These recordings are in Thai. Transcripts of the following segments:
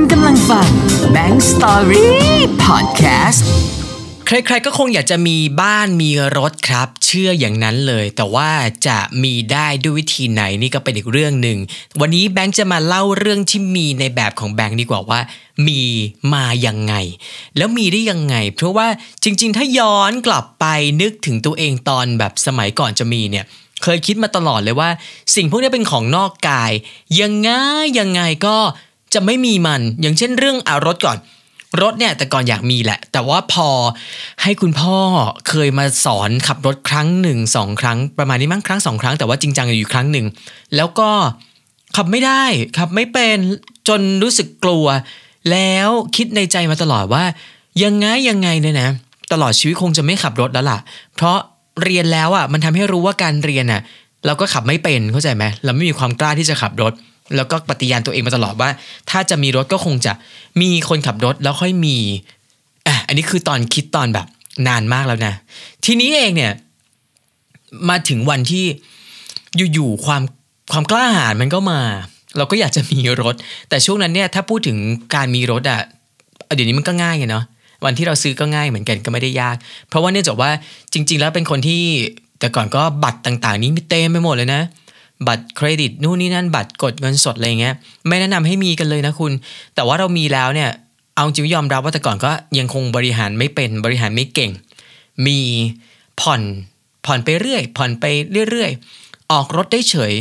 คุณกำลังฟัง Bank Story Podcast ใครๆก็คงอยากจะมีบ้านมีรถครับ เชื่ออย่างนั้นเลย แต่ว่าจะมีได้ด้วยวิธีไหนนี่ก็เป็นอีกเรื่องหนึ่ง วันนี้แบงค์จะมาเล่าเรื่องที่มีในแบบของแบงค์ดีกว่าว่ามีมายังไง แล้วมีได้ยังไง เพราะว่าจริง ๆ ถ้าย้อนกลับไปนึกถึงตัวเองตอนแบบสมัยก่อนจะมีเนี่ยเคยคิดมาตลอดเลยว่า สิ่งพวกนี้เป็นของนอกกาย ยังไงยังไงก็ จะไม่มีมัน อย่างเช่นเรื่องอารถก่อน รถเนี่ยแต่ก่อนอยากมีแหละ แต่ว่าพอให้คุณพ่อเคยมาสอนขับรถครั้งหนึ่งสองครั้ง ประมาณนี้มั้งครั้งสองครั้งแต่ว่าจริงจังอยู่ครั้งหนึ่งแล้วก็ขับไม่ได้ขับไม่เป็นจนรู้สึกกลัว แล้วคิดในใจมาตลอดว่า ยังไงยังไงเนี่ยนะตลอดชีวิตคงจะไม่ขับรถแล้วล่ะ เพราะเรียนแล้วอะมันทำให้รู้ว่าการเรียนอะ เราก็ขับไม่เป็นเข้าใจไหมเราไม่มีความกล้าที่จะขับรถ แล้วก็ปฏิญาณตัวเองมาตลอดว่า ถ้าจะมีรถก็คงจะมีคนขับรถแล้วค่อยมีอะอันนี้คือตอนคิดตอนแบบนานมากแล้วนะ ทีนี้เองเนี่ย มาถึงวันที่อยู่ๆความความกล้าหาญมันก็มา เราก็อยากจะมีรถ แต่ช่วงนั้นเนี่ยถ้าพูดถึงการมีรถอะเดี๋ยวนี้มันก็ง่ายไงเนาะวันที่เราซื้อก็ง่ายเหมือนกันก็ไม่ได้ยาก เพราะว่าเนื่องจากว่าจริง ๆ แล้วเป็นคนที่แต่ก่อนก็บัตรต่าง ๆ นี้มีเต็มไปหมดเลยนะ บัตรเครดิตนู่นนี่นั่นบัตรกดเงินสดอะไรเงี้ยไม่แนะนำให้มีกันเลยนะคุณ แต่ว่าเรามีแล้วเนี่ยเอาจริงยอมรับว่าแต่ก่อนก็ยังคงบริหารไม่เป็นบริหารไม่เก่ง มีผ่อนผ่อนไปเรื่อย ผ่อนไปเรื่อยๆ ออกรถได้เฉย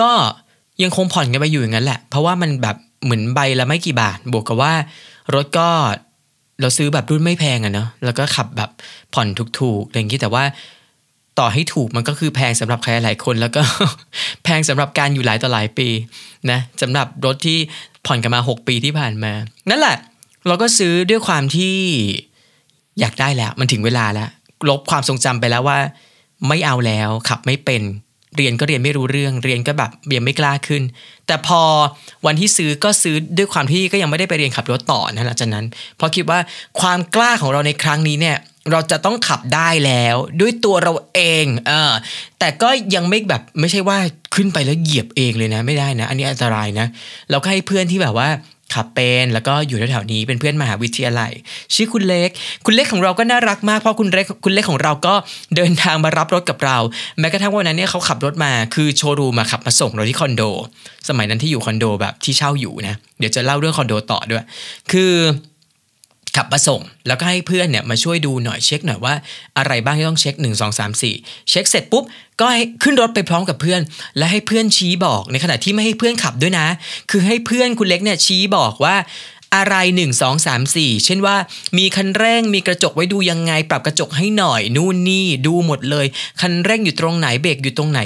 ก็ยังคงผ่อนกันไปอยู่อย่างนั้นแหละ เพราะว่ามันแบบเหมือนใบละไม่กี่บาท บวกกับว่ารถก็เราซื้อแบบรุ่นไม่แพงอะเนาะแล้วก็ขับแบบผ่อนถูกๆอะไรอย่างนี้แต่ว่า ต่อให้ถูกมันก็คือแพงสำหรับใครหลายคน แล้วก็แพงสำหรับการอยู่หลายต่อหลายปีนะสำหรับรถที่ผ่อนกันมา 6 ปีที่ผ่านมา นั่นแหละ เราก็ซื้อด้วยความที่อยากได้แล้ว มันถึงเวลาแล้ว ลบความทรงจำไปแล้วว่า ไม่เอาแล้วขับไม่เป็นเรียนก็เรียนไม่รู้เรื่อง เรียนก็แบบเรียนไม่กล้าขึ้น แต่พอวันที่ซื้อก็ซื้อด้วยความที่ก็ยังไม่ได้ไปเรียนขับรถต่อนะหลังจากนั้น เพราะคิดว่าความกล้าของเราในครั้งนี้เนี่ย เราจะต้องขับได้แล้วด้วยตัวเราเองเออแต่ก็ยังไม่แบบไม่ใช่ว่าขึ้นไปแล้วเหยียบเองเลยนะ ไม่ได้นะ อันนี้อันตรายนะ เราก็ให้เพื่อนที่แบบว่าขับเป็นแล้วก็อยู่แถวๆนี้เป็นเพื่อนมหาวิทยาลัย ชื่อคุณเล็ก คุณเล็กของเราก็น่ารักมากเพราะคุณเล็กคุณเล็กของเราก็เดินทางมารับรถกับเรา แม้กระทั่งวันนั้นเนี่ยเขาขับรถมาคือโชว์รูมมาขับมาส่งเราที่คอนโด สมัยนั้นที่อยู่คอนโดแบบที่เช่าอยู่นะ เดี๋ยวจะเล่าเรื่องคอนโดต่อด้วย คือ ขับมาส่ง แล้วก็ให้เพื่อนเนี่ยมาช่วยดูหน่อยเช็คหน่อยว่า อะไรบ้างที่ต้องเช็ค 1 2 3 4 เช็คเสร็จปุ๊บ ก็ให้ขึ้นรถไปพร้อมกับเพื่อน และให้เพื่อนชี้บอกในขณะที่ไม่ให้เพื่อนขับด้วยนะ คือให้เพื่อนคุณเล็กเนี่ยชี้บอกว่าอะไร 1 2 3 4 เช่นว่า มีคันเร่งมีกระจกไว้ดูยังไง ปรับกระจกให้หน่อย นู่นนี่ดูหมดเลย คันเร่งอยู่ตรงไหนเบรกอยู่ตรงไหน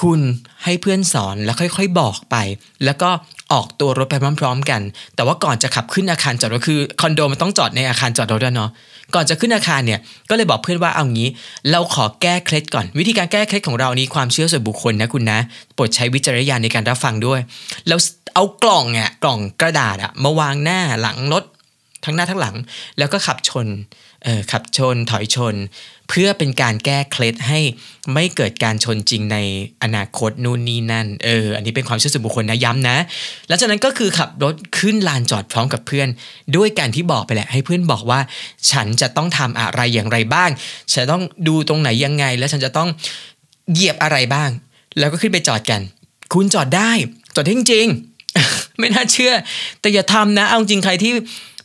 คุณให้เพื่อนสอนแล้วค่อยๆบอกไป แล้วก็ออกตัวรถไปพร้อม ๆ กัน แต่ว่าก่อนจะขับขึ้นอาคารจอดรถคือคอนโดมันต้องจอดในอาคารจอดรถด้วยเนาะก่อนจะขึ้นอาคารเนี่ยก็เลยบอกเพื่อนว่าเอางี้ เราขอแก้เคล็ดก่อน วิธีการแก้เคล็ดของเรานี้ความเชื่อส่วนบุคคลนะคุณนะโปรดใช้วิจารณญาณในการรับฟังด้วยแล้วเอากล่องอะกล่องกระดาษอะมาวางหน้าหลังรถทั้งหน้าทั้งหลัง แล้วก็ขับชน ขับชนถอยชน เพื่อเป็นการแก้เคล็ดให้ไม่เกิดการชนจริงในอนาคตนู่นนี่นั่นเอออันนี้เป็นความเชื่อส่วนบุคคลนะย้ำนะหลังจากนั้นก็คือขับรถขึ้นลานจอดพร้อมกับเพื่อน ด้วยการที่บอกไปแหละ ให้เพื่อนบอกว่า ฉันจะต้องทำอะไรอย่างไรบ้าง ฉันต้องดูตรงไหนยังไง แล้วฉันจะต้องเหยียบอะไรบ้าง แล้วก็ขึ้นไปจอดกัน คุณจอดได้จอดได้จริงๆไม่น่าเชื่อ แต่อย่าทำนะเอาจริงใครที่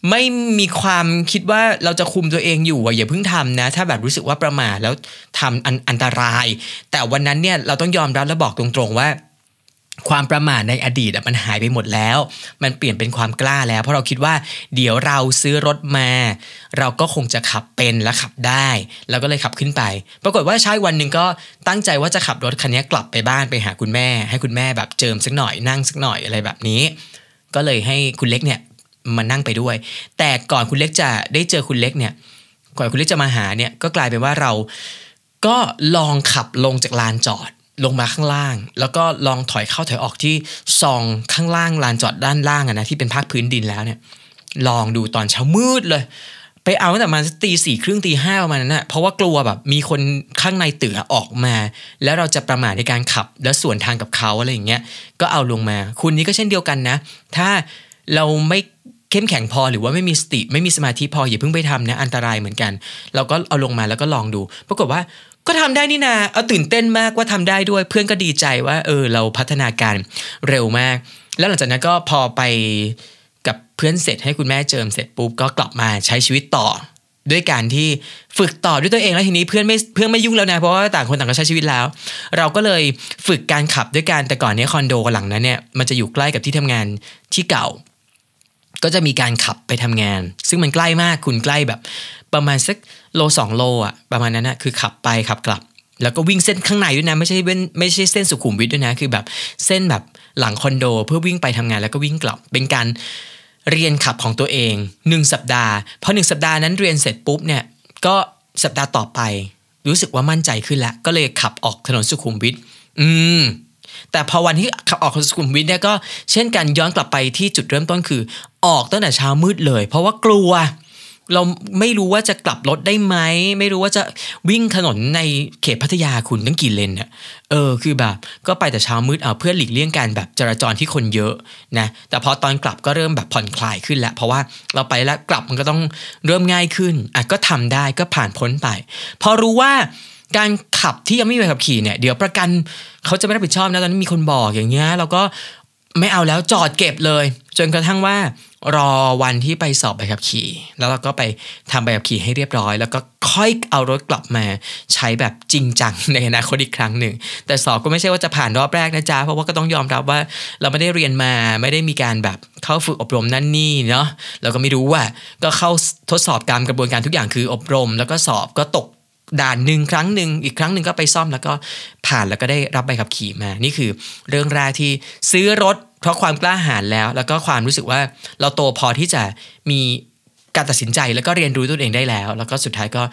ไม่มีความคิดว่าเราจะคุมตัวเองอยู่อย่าเพิ่งทำนะ ถ้าแบบรู้สึกว่าประมาทแล้วทำอันอันตราย แต่วันนั้นเนี่ยเราต้องยอมรับและบอกตรงๆว่าความประมาทในอดีตมันหายไปหมดแล้ว มันเปลี่ยนเป็นความกล้าแล้ว เพราะเราคิดว่าเดี๋ยวเราซื้อรถมา เราก็คงจะขับเป็นและขับได้ แล้วก็เลยขับขึ้นไป ปรากฏว่าใช้วันหนึ่งก็ตั้งใจว่าจะขับรถคันนี้กลับไปบ้านไปหาคุณแม่ ให้คุณแม่แบบเจิมสักหน่อยนั่งสักหน่อยอะไรแบบนี้ ก็เลยให้คุณเล็กเนี่ย มานั่งไปด้วย แต่ก่อนคุณเล็กจะได้เจอคุณเล็กเนี่ย ก่อนคุณเล็กจะมาหาเนี่ยก็กลายเป็นว่าเราก็ลองขับลงจากลานจอดลงมาข้างล่าง แล้วก็ลองถอยเข้าถอยออกที่ซองข้างล่างลานจอดด้านล่างอะนะที่เป็นภาคพื้นดินแล้วเนี่ย ลองดูตอนเช้ามืดเลย ไปเอาตั้งแต่มาตีสี่ครึ่งตีห้าประมาณนั้นนะเพราะว่ากลัวแบบมีคนข้างในตึกออกมา แล้วเราจะประมาทในการขับ แล้วส่วนทางกับเขาอะไรอย่างเงี้ยก็เอาลงมา คุณนี้ก็เช่นเดียวกันนะ ถ้าเราไม่ เข้มแข็งพอหรือว่าไม่มีสติไม่มีสมาธิพออย่าเพิ่งไปทำนะอันตรายเหมือนกัน เราก็เอาลงมาแล้วก็ลองดู ปรากฏว่าก็ทำได้นี่นาเอาตื่นเต้นมากว่าทำได้ด้วย เพื่อนก็ดีใจว่า เออ เราพัฒนาการเร็วมาก แล้วหลังจากนั้นก็พอไปกับเพื่อนเสร็จให้คุณแม่เจิมเสร็จปุ๊บก็กลับมาใช้ชีวิตต่อ ด้วยการที่ฝึกต่อด้วยตัวเองแล้วทีนี้เพื่อนไม่เพื่อนไม่ยุ่งแล้วนะเพราะว่าต่างคนต่างก็ใช้ชีวิตแล้ว เราก็เลยฝึกการขับด้วยการแต่ก่อนเนี้คอนโดหลังนั้นเนี่ยมันจะอยู่ใกล้กับที่ทำงานที่เก่า ก็จะมีการขับไปทำงาน ซึ่งมันใกล้มากคุณใกล้แบบ ประมาณสักโลสองโลอะประมาณนั้นนะคือขับไปขับกลับ แล้วก็วิ่งเส้นข้างในด้วยนะ ไม่ใช่เว้นไม่ใช่เส้นสุขุมวิทด้วยนะ คือแบบเส้นแบบหลังคอนโด เพื่อวิ่งไปทำงานแล้วก็วิ่งกลับ เป็นการเรียนขับของตัวเองหนึ่งสัปดาห์พอหนึ่งสัปดาห์นั้นเรียนเสร็จปุ๊บเนี่ยก็สัปดาห์ต่อไป รู้สึกว่ามั่นใจขึ้นแล้ว ก็เลยขับออกถนนสุขุมวิทอืมแต่พอวันที่ ขับออกสุขุมวิทเนี่ยก็เช่นกันย้อนกลับไปที่จุดเริ่มต้นคือ ออกตั้งแต่เช้ามืดเลย เพราะว่ากลัว เราไม่รู้ว่าจะกลับรถได้ไหมไม่รู้ว่าจะวิ่งถนนในเขตพัทยาคุณตั้งกี่เลนเนี่ยเออคือแบบก็ไปแต่เช้ามืดเอาเพื่อหลีกเลี่ยงการแบบจราจรที่คนเยอะนะแต่พอตอนกลับก็เริ่มแบบผ่อนคลายขึ้นแล้วเพราะว่าเราไปแล้วกลับมันก็ต้องเริ่มง่ายขึ้นอะก็ทำได้ก็ผ่านพ้นไป พอรู้ว่า การขับที่ยังไม่มีใบขับขี่เนี่ยเดี๋ยวประกันเขาจะไม่รับผิดชอบนะตอนนี้มีคนบอกอย่างเงี้ยเราก็ไม่เอาแล้วจอดเก็บเลย จนกระทั่งว่ารอวันที่ไปสอบใบขับขี่ แล้วเราก็ไปทำใบขับขี่ให้เรียบร้อย แล้วก็ค่อยเอารถกลับมาใช้แบบจริงจังในอนาคตอีกครั้งหนึ่ง แต่สอบก็ไม่ใช่ว่าจะผ่านรอบแรกนะจ๊ะเพราะว่าก็ต้องยอมรับว่าเราไม่ได้เรียนมาไม่ได้มีการแบบเข้าฝึกอบรมนั่นนี่เนาะเราก็ไม่รู้ว่าก็เข้าทดสอบตามกระบวนการทุกอย่างคืออบรม แล้วก็สอบก็ตก ด่านหนึ่งครั้งหนึ่งอีกครั้งหนึ่งก็ไปซ่อมแล้วก็ผ่านแล้วก็ได้รับใบขับขี่มา นี่คือเรื่องแรกที่ซื้อรถ เพราะความกล้าหาญแล้ว แล้วก็ความรู้สึกว่าเราโตพอที่จะมีการตัดสินใจแล้วก็เรียนรู้ตัวเองได้แล้ว แล้วก็สุดท้ายก็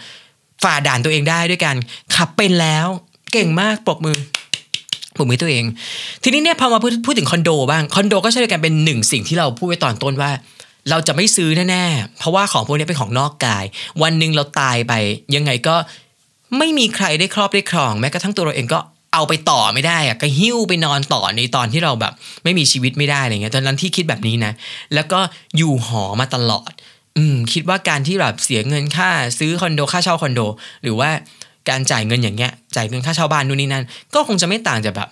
ฝ่าด่านตัวเองได้ด้วยการขับเป็นแล้วเก่งมากปรบมือปรบมือตัวเอง ทีนี้เนี่ยพอมาพูดถึงคอนโดบ้างคอนโดก็ใช่วยกันเป็นหนึ่งสิ่งที่เราพูดไว้ตอนต้นว่า เราจะไม่ซื้อแน่ๆเพราะว่าของพวกนี้เป็นของนอกกาย วันหนึ่งเราตายไปยังไงก็ ไม่มีใครได้ครอบได้ครอง แม้กระทั่งตัวเราเองก็เอาไปต่อไม่ได้อะก็หิ้วไปนอนต่อในตอนที่เราแบบ ไม่มีชีวิตไม่ได้อะไรเงี้ยตอนนั้นที่คิดแบบนี้นะ แล้วก็อยู่หอมาตลอด อืมคิดว่าการที่แบบเสียเงินค่าซื้อคอนโดค่าเช่าคอนโด หรือว่าการจ่ายเงินอย่างเงี้ย จ่ายเงินค่าเช่าบ้านนู่นนี่นั่นก็คงจะไม่ต่างจากแบบ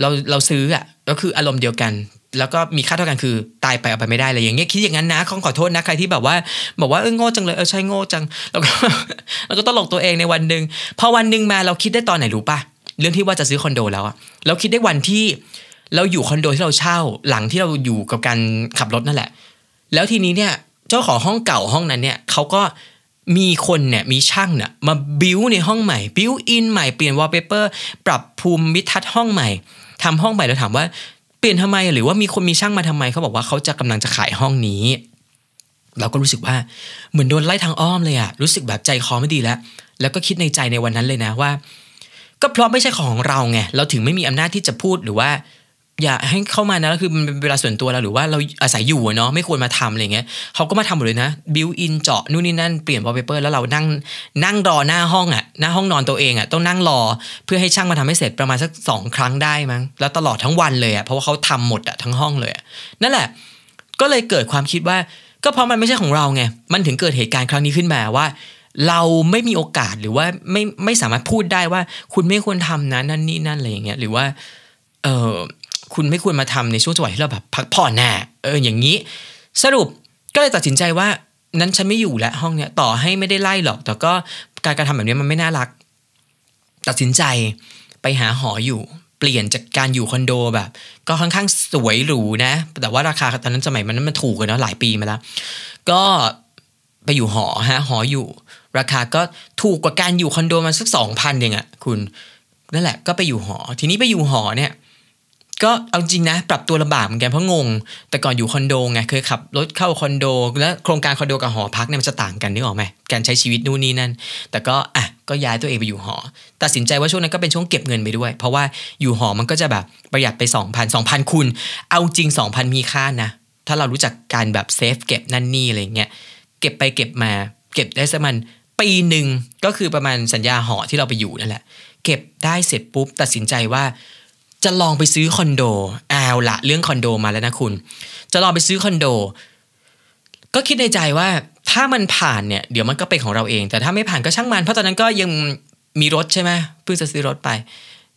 เราเราซื้ออะก็คืออารมณ์เดียวกัน แล้วก็มีค่าเท่ากันคือตายไปเอาไปไม่ได้เลยอย่างเงี้ยคิดอย่างนั้นนะขอขอโทษนะใครที่แบบว่าบอกว่าเออโง่จังเลยเออใช่โง่จัง แล้วก็แล้วก็ตลกตัวเองในวันหนึ่งพอวันหนึ่งมาเราคิดได้ตอนไหนรู้ปะเรื่องที่ว่าจะซื้อคอนโดแล้วอะเราคิดได้วันที่เราอยู่คอนโดที่เราเช่าหลังที่เราอยู่กับการขับรถนั่นแหละ แล้วทีนี้เนี่ยเจ้าของห้องเก่าห้องนั้นเนี่ยเขาก็มีคนเนี่ยมีช่างเนี่ยมา built-in ห้องใหม่ built-in ใหม่เปลี่ยนวอลเปเปอร์ปรับภูมิทัศน์ห้องใหม่ทำห้องใหม่แล้วถามว่า เปลี่ยนทำไมหรือว่ามีคนมีช่างมาทำไมเขาบอกว่าเขาจะกำลังจะขายห้องนี้ เราก็รู้สึกว่าเหมือนโดนไล่ทางอ้อมเลยอะรู้สึกแบบใจคอไม่ดีแล้ว แล้วก็คิดในใจในวันนั้นเลยนะว่า ก็เพราะไม่ใช่ของเราไงเราถึงไม่มีอำนาจที่จะพูดหรือว่า อย่าให้เข้ามานะคือมันเป็นเวลาส่วนตัวเราหรือว่าเราอาศัยอยู่เนาะไม่ควรมาทำอะไรเงี้ยเขาก็มาทำหมดเลยนะ built-in เจาะนู่นนี่นั่นเปลี่ยนวอลเปเปอร์แล้วเรานั่งนั่งรอหน้าห้องอะหน้าห้องนอนตัวเองอะต้องนั่งรอเพื่อให้ช่างมาทำให้เสร็จประมาณสักสองครั้งได้มั้งแล้วตลอดทั้งวันเลยอะเพราะว่าเขาทำหมดอะทั้งห้องเลยอะนั่นแหละ ก็เลยเกิดความคิดว่า ก็เพราะมันไม่ใช่ของเราไงมันถึงเกิดเหตุการณ์ครั้งนี้ขึ้นมาว่าเราไม่มีโอกาสหรือว่าไม่ไม่สามารถพูดได้ว่า คุณไม่ควรทำนะนั่นนี่นั่นอะไรอย่างเงี้ยหรือว่า เออ คุณไม่ควรมาทำในช่วงจังหวะที่เราแบบพักผ่อนแน่เอออย่างนี้ สรุปก็เลยตัดสินใจว่านั้นฉันไม่อยู่แล้วห้องเนี้ยต่อให้ไม่ได้ไล่หรอก แต่ก็การกระทำแบบนี้มันไม่น่ารัก ตัดสินใจไปหาหออยู่เปลี่ยนจากการอยู่คอนโดแบบ ก็ค่อนข้างสวยหรูนะ แต่ว่าราคาตอนนั้นสมัยมันนั้นมันถูกกันเนาะหลายปีมาแล้ว ก็ไปอยู่หอฮะหออยู่ ราคาก็ถูกกว่าการอยู่คอนโดมาสักสองพันเองอะคุณนั่นแหละก็ไปอยู่หอ ทีนี้ไปอยู่หอเนี่ย ก็เอาจริงนะ ปรับตัวลำบากเหมือนกันเพราะงง แต่ก่อนอยู่คอนโดไงเคยขับรถเข้าคอนโด แล้วโครงการคอนโดกับหอพักเนี่ยมันจะต่างกันนึกออกไหมการใช้ชีวิตนู่นนี่นั่น แต่ก็อะก็ย้ายตัวเองไปอยู่หอ ตัดสินใจว่าช่วงนั้นก็เป็นช่วงเก็บเงินไปด้วย เพราะว่าอยู่หอมันก็จะแบบประหยัดไป 2,000 2,000คุณ เอาจริง 2,000 มีค่านะ ถ้าเรารู้จักการแบบเซฟเก็บนั่นนี่อะไรเงี้ยเก็บไปเก็บมาเก็บได้สักมันปีหนึ่งก็คือประมาณสัญญาหอที่เราไปอยู่นั่นแหละ เก็บได้เสร็จปุ๊บตัดสินใจว่า จะลองไปซื้อคอนโดเอาละเรื่องคอนโดมาแล้วนะคุณ จะลองไปซื้อคอนโด ก็คิดในใจว่าถ้ามันผ่านเนี่ยเดี๋ยวมันก็เป็นของเราเอง แต่ถ้าไม่ผ่านก็ช่างมันเพราะตอนนั้นก็ยังมีรถใช่ไหมเพิ่งจะซื้อรถไป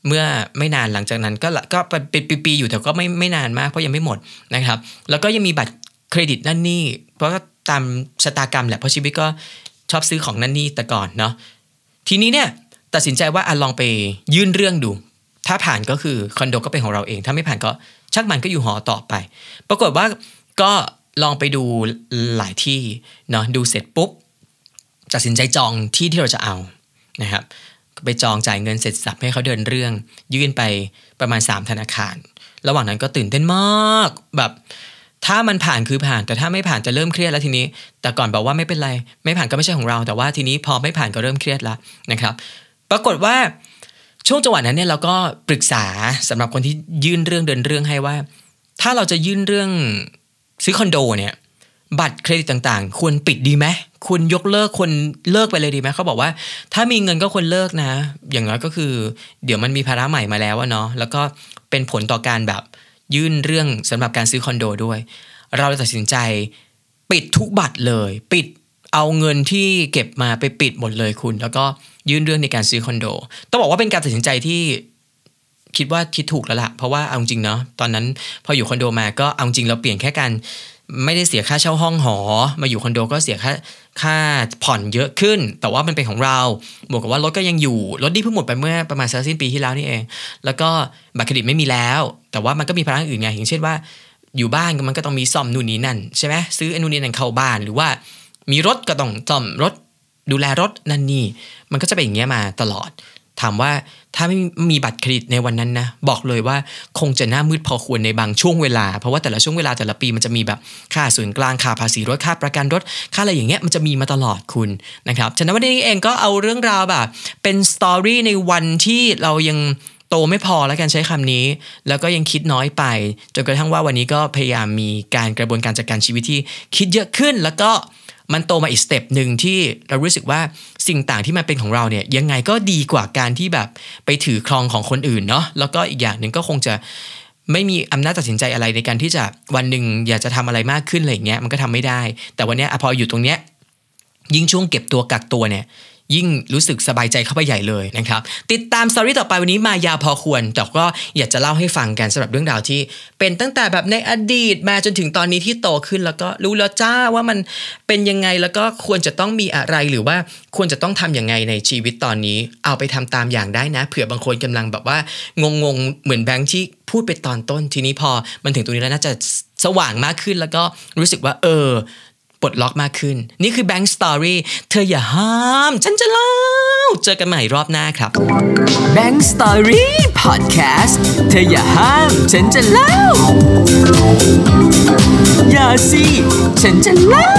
เมื่อไม่นานหลังจากนั้นก็ก็เป็นปีๆอยู่แต่ก็ไม่ไม่นานมากเพราะยังไม่หมดนะครับ แล้วก็ยังมีบัตรเครดิตนั่นนี่ เพราะตามชะตากรรมแหละเพราะชีวิตก็ชอบซื้อของนั่นนี่แต่ก่อนเนาะทีนี้เนี่ยตัดสินใจว่าอลองไปยื่นเรื่องดู ถ้าผ่านก็คือคอนโดก็เป็นของเราเอง ถ้าไม่ผ่านก็ชักมันก็อยู่หอต่อไป ปรากฏว่าก็ลองไปดูหลายที่เนาะดูเสร็จปุ๊บตัดสินใจจองที่ที่เราจะเอานะครับไปจองจ่ายเงินเสร็จสับให้เขาเดินเรื่อง ยื่นไปประมาณ 3 ธนาคาร ระหว่างนั้นก็ตื่นเต้นมากแบบถ้ามันผ่านคือผ่าน แต่ถ้าไม่ผ่านจะเริ่มเครียดแล้วทีนี้ แต่ก่อนบอกว่าไม่เป็นไร ไม่ผ่านก็ไม่ใช่ของเรา แต่ว่าทีนี้พอไม่ผ่านก็เริ่มเครียดแล้วนะครับ ปรากฏว่า ช่วงจังหวะนั้นเนี่ยเราก็ปรึกษาสำหรับคนที่ยื่นเรื่องเดินเรื่องให้ว่า ถ้าเราจะยื่นเรื่องซื้อคอนโดเนี่ยบัตรเครดิตต่างๆ ควรปิดดีไหมควรยกเลิกควรเลิกไปเลยดีไหมเขาบอกว่า ถ้ามีเงินก็ควรเลิกนะ อย่างน้อยก็คือ เดี๋ยวมันมีภาระใหม่มาแล้วเนาะแล้วก็เป็นผลต่อการแบบยื่นเรื่องสำหรับการซื้อคอนโดด้วย เราตัดสินใจ ปิดทุกบัตรเลย ปิด เอาเงินที่เก็บมาไปปิดหมดเลยคุณ แล้วก็ยื่นเรื่องในการซื้อคอนโด ต้องบอกว่าเป็นการตัดสินใจที่คิดว่าคิดถูกแล้วละ่ะ เพราะว่าเอาจริงเนาะตอนนั้นพออยู่คอนโดมาก็เอาจริงเราเปลี่ยนแค่การไม่ได้เสียค่าเช่าห้องหอ มาอยู่คอนโดก็เสียค่าค่าผ่อนเยอะขึ้น แต่ว่ามันเป็นของเรา บวกกับว่ารถก็ยังอยู่ รถที่เพิ่งหมดไปเมื่อประมาณสักสิ้นปีที่แล้วนี่เอง แล้วก็บัตรเครดิตไม่มีแล้ว แต่ว่ามันก็มีภาระอื่นไงอย่างเช่นว่า อยู่บ้านมันก็ต้องมีซ่อมนู่นนี่นั่นใช่ไหมซื้อไอ้นู่นนี่นั่นเข้าบ้านหรือว่า มีรถก็ต้องซ่อมรถดูแลรถนั่นนี่มันก็จะเป็นอย่างเงี้ยมาตลอด ถามว่าถ้าไม่มีบัตรเครดิตในวันนั้นนะบอกเลยว่าคงจะหน้ามืดพอควรในบางช่วงเวลา เพราะว่าแต่ละช่วงเวลาแต่ละปีมันจะมีแบบค่าส่วนกลางค่าภาษีรถค่าประกันรถค่าอะไรอย่างเงี้ยมันจะมีมาตลอดคุณนะครับฉะนั้นวันนี้เองก็เอาเรื่องราวแบบเป็นสตอรี่ในวันที่เรายังโตไม่พอแล้วกันใช้คำนี้ แล้วก็ยังคิดน้อยไปจนกระทั่งว่าวันนี้ก็พยายามมีการกระบวนการจัดการชีวิตที่คิดเยอะขึ้นแล้วก็ มันโตมาอีก step หนึ่งที่เรารู้สึกว่าสิ่งต่างที่มันเป็นของเราเนี่ยยังไงก็ดีกว่าการที่แบบไปถือครองของคนอื่นเนาะแล้วก็อีกอย่างหนึ่งก็คงจะไม่มีอำนาจตัดสินใจอะไรในการที่จะวันหนึ่งอยากจะทำอะไรมากขึ้นอะไรเงี้ยมันก็ทำไม่ได้ แต่วันนี้พออยู่ตรงเนี้ยยิ่งช่วงเก็บตัวกักตัวเนี่ย ยิ่งรู้สึกสบายใจเข้าไปใหญ่เลยนะครับ ติดตาม story ต่อไปวันนี้มายาวพอควร แต่ก็อยากจะเล่าให้ฟังกันสำหรับเรื่องราวที่ เป็นตั้งแต่แบบในอดีตมาจนถึงตอนนี้ที่โตขึ้นแล้วก็รู้แล้วจ้าว่ามันเป็นยังไงแล้วก็ควรจะต้องมีอะไรหรือว่าควรจะต้องทํำยังไงในชีวิตตอนนี้ เอาไปทำตามอย่างได้นะ เผื่อบางคนกำลังแบบว่างงๆเหมือนแบงค์ที่พูดไปตอนต้นทีนี้พอมันถึงตรงนี้แล้วน่าจะสว่างมากขึ้นแล้วก็รู้สึกว่าเออ ปลดล็อกมากขึ้น นี่คือ Bank Story เธออย่าห้าม ฉันจะเล่า เจอกันใหม่รอบหน้าครับ Bank Story Podcast เธออย่าห้าม ฉันจะเล่า อย่าสิ ฉันจะเล่า